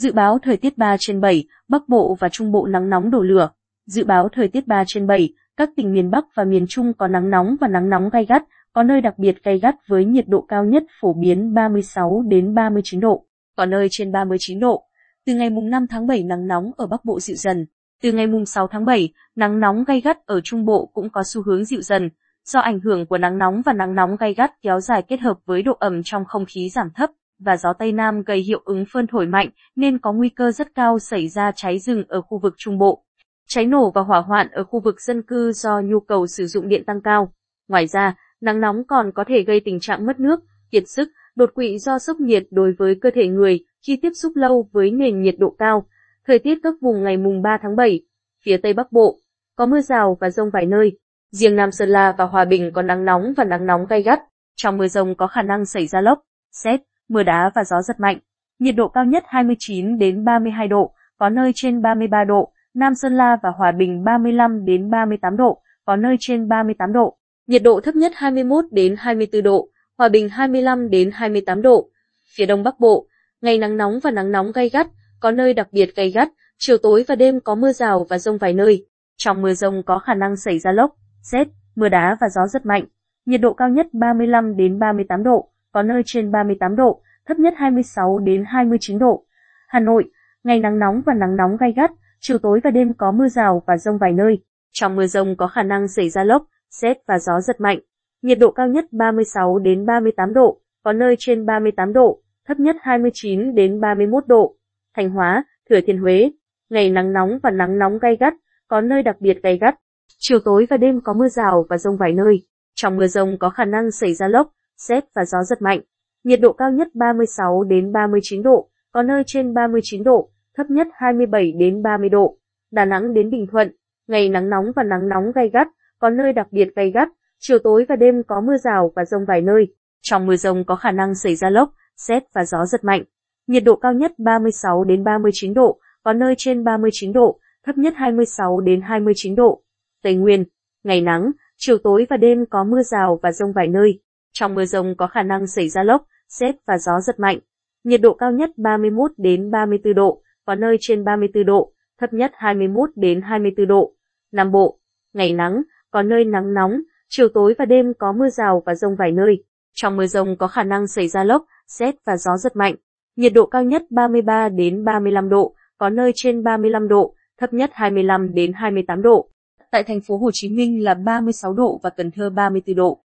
Dự báo thời tiết 3 trên 7, Bắc Bộ và Trung Bộ nắng nóng đổ lửa. Dự báo thời tiết 3 trên 7, các tỉnh miền Bắc và miền Trung có nắng nóng và nắng nóng gay gắt, có nơi đặc biệt gay gắt với nhiệt độ cao nhất phổ biến 36 đến 39 độ, có nơi trên 39 độ. Từ ngày mùng 5 tháng 7 nắng nóng ở Bắc Bộ dịu dần. Từ ngày mùng 6 tháng 7, nắng nóng gay gắt ở Trung Bộ cũng có xu hướng dịu dần. Do ảnh hưởng của nắng nóng và nắng nóng gay gắt kéo dài kết hợp với độ ẩm trong không khí giảm thấp và gió Tây Nam gây hiệu ứng phơn thổi mạnh nên có nguy cơ rất cao xảy ra cháy rừng ở khu vực Trung Bộ. Cháy nổ và hỏa hoạn ở khu vực dân cư do nhu cầu sử dụng điện tăng cao. Ngoài ra, nắng nóng còn có thể gây tình trạng mất nước, kiệt sức, đột quỵ do sốc nhiệt đối với cơ thể người khi tiếp xúc lâu với nền nhiệt độ cao. Thời tiết các vùng ngày mùng 3 tháng 7, phía Tây Bắc Bộ, có mưa rào và rông vài nơi. Riêng Nam Sơn La và Hòa Bình có nắng nóng và nắng nóng gay gắt. Trong mưa rông có khả năng xảy ra lốc, xét, mưa đá và gió giật mạnh. Nhiệt độ cao nhất 29 đến 32 độ, có nơi trên 33 độ. Nam Sơn La và Hòa Bình 35 đến 38 độ, có nơi trên 38 độ. Nhiệt độ thấp nhất 21 đến 24 độ, Hòa Bình 25 đến 28 độ. Phía Đông Bắc Bộ, ngày nắng nóng và nắng nóng gay gắt, có nơi đặc biệt gay gắt, chiều tối và đêm có mưa rào và rông vài nơi. Trong mưa rông có khả năng xảy ra lốc, xét, mưa đá và gió rất mạnh. Nhiệt độ cao nhất 35 đến 38 độ, có nơi trên 38 độ, thấp nhất 26 đến 29 độ. Hà Nội, ngày nắng nóng và nắng nóng gay gắt, chiều tối và đêm có mưa rào và rông vài nơi. Trong mưa rông có khả năng xảy ra lốc, xét và gió giật mạnh. Nhiệt độ cao nhất 36 đến 38 độ, có nơi trên 38 độ, thấp nhất 29 đến 31 độ. Thanh Hóa, Thừa Thiên Huế, ngày nắng nóng và nắng nóng gay gắt, có nơi đặc biệt gay gắt. Chiều tối và đêm có mưa rào và rông vài nơi. Trong mưa rông có khả năng xảy ra lốc, rét và gió giật mạnh. Nhiệt độ cao nhất 36 đến 39 độ, có nơi trên 39 độ, thấp nhất 27 đến 30 độ. Đà Nẵng đến Bình Thuận, ngày nắng nóng và nắng nóng gay gắt, có nơi đặc biệt gay gắt, chiều tối và đêm có mưa rào và rông vài nơi. Trong mưa rông có khả năng xảy ra lốc, xét và gió giật mạnh. Nhiệt độ cao nhất 36 đến 39 độ, có nơi trên 39 độ, thấp nhất 26 đến 29 độ. Tây Nguyên, ngày nắng, chiều tối và đêm có mưa rào và rông vài nơi. Trong mưa rông có khả năng xảy ra lốc, xét và gió giật mạnh. Nhiệt độ cao nhất 31 đến 34 độ, có nơi trên 34 độ, thấp nhất 21 đến 24 độ. Nam Bộ, ngày nắng, có nơi nắng nóng, chiều tối và đêm có mưa rào và rông vài nơi. Trong mưa rông có khả năng xảy ra lốc, xét và gió giật mạnh. Nhiệt độ cao nhất 33 đến 35 độ, có nơi trên 35 độ, thấp nhất 25 đến 28 độ. Tại thành phố Hồ Chí Minh là 36 độ và Cần Thơ 34 độ.